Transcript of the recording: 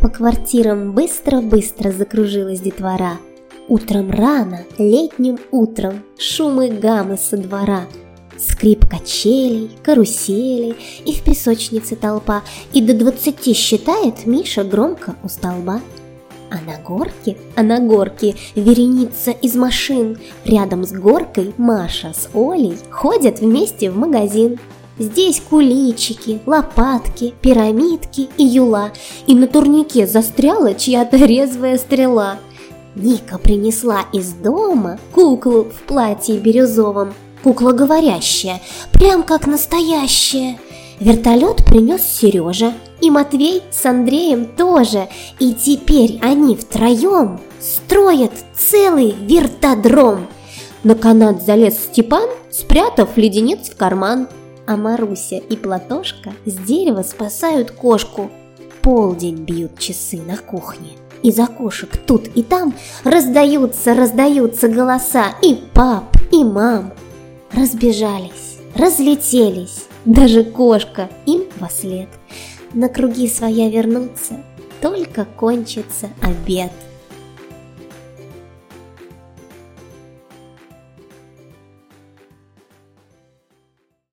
По квартирам быстро-быстро закружилась детвора. Утром рано, летним утром, шумы гаммы со двора. Скрип качелей, карусели, и в песочнице толпа, и до двадцати считает Миша громко у столба. А на горке, а на горке вереница из машин. Рядом с горкой Маша с Олей ходят вместе в магазин. Здесь куличики, лопатки, пирамидки и юла, и на турнике застряла чья-то резвая стрела. Ника принесла из дома куклу в платье бирюзовом. Кукла говорящая, прям как настоящая. Вертолет принес Сережа, и Матвей с Андреем тоже. И теперь они втроем строят целый вертодром. На канат залез Степан, спрятав леденец в карман. А Маруся и Платошка с дерева спасают кошку. Полдень бьют часы на кухне. Из окошек тут и там раздаются, раздаются голоса и пап, и мам. Разбежались, разлетелись, даже кошка им во след. На круги своя вернуться, только кончится обед.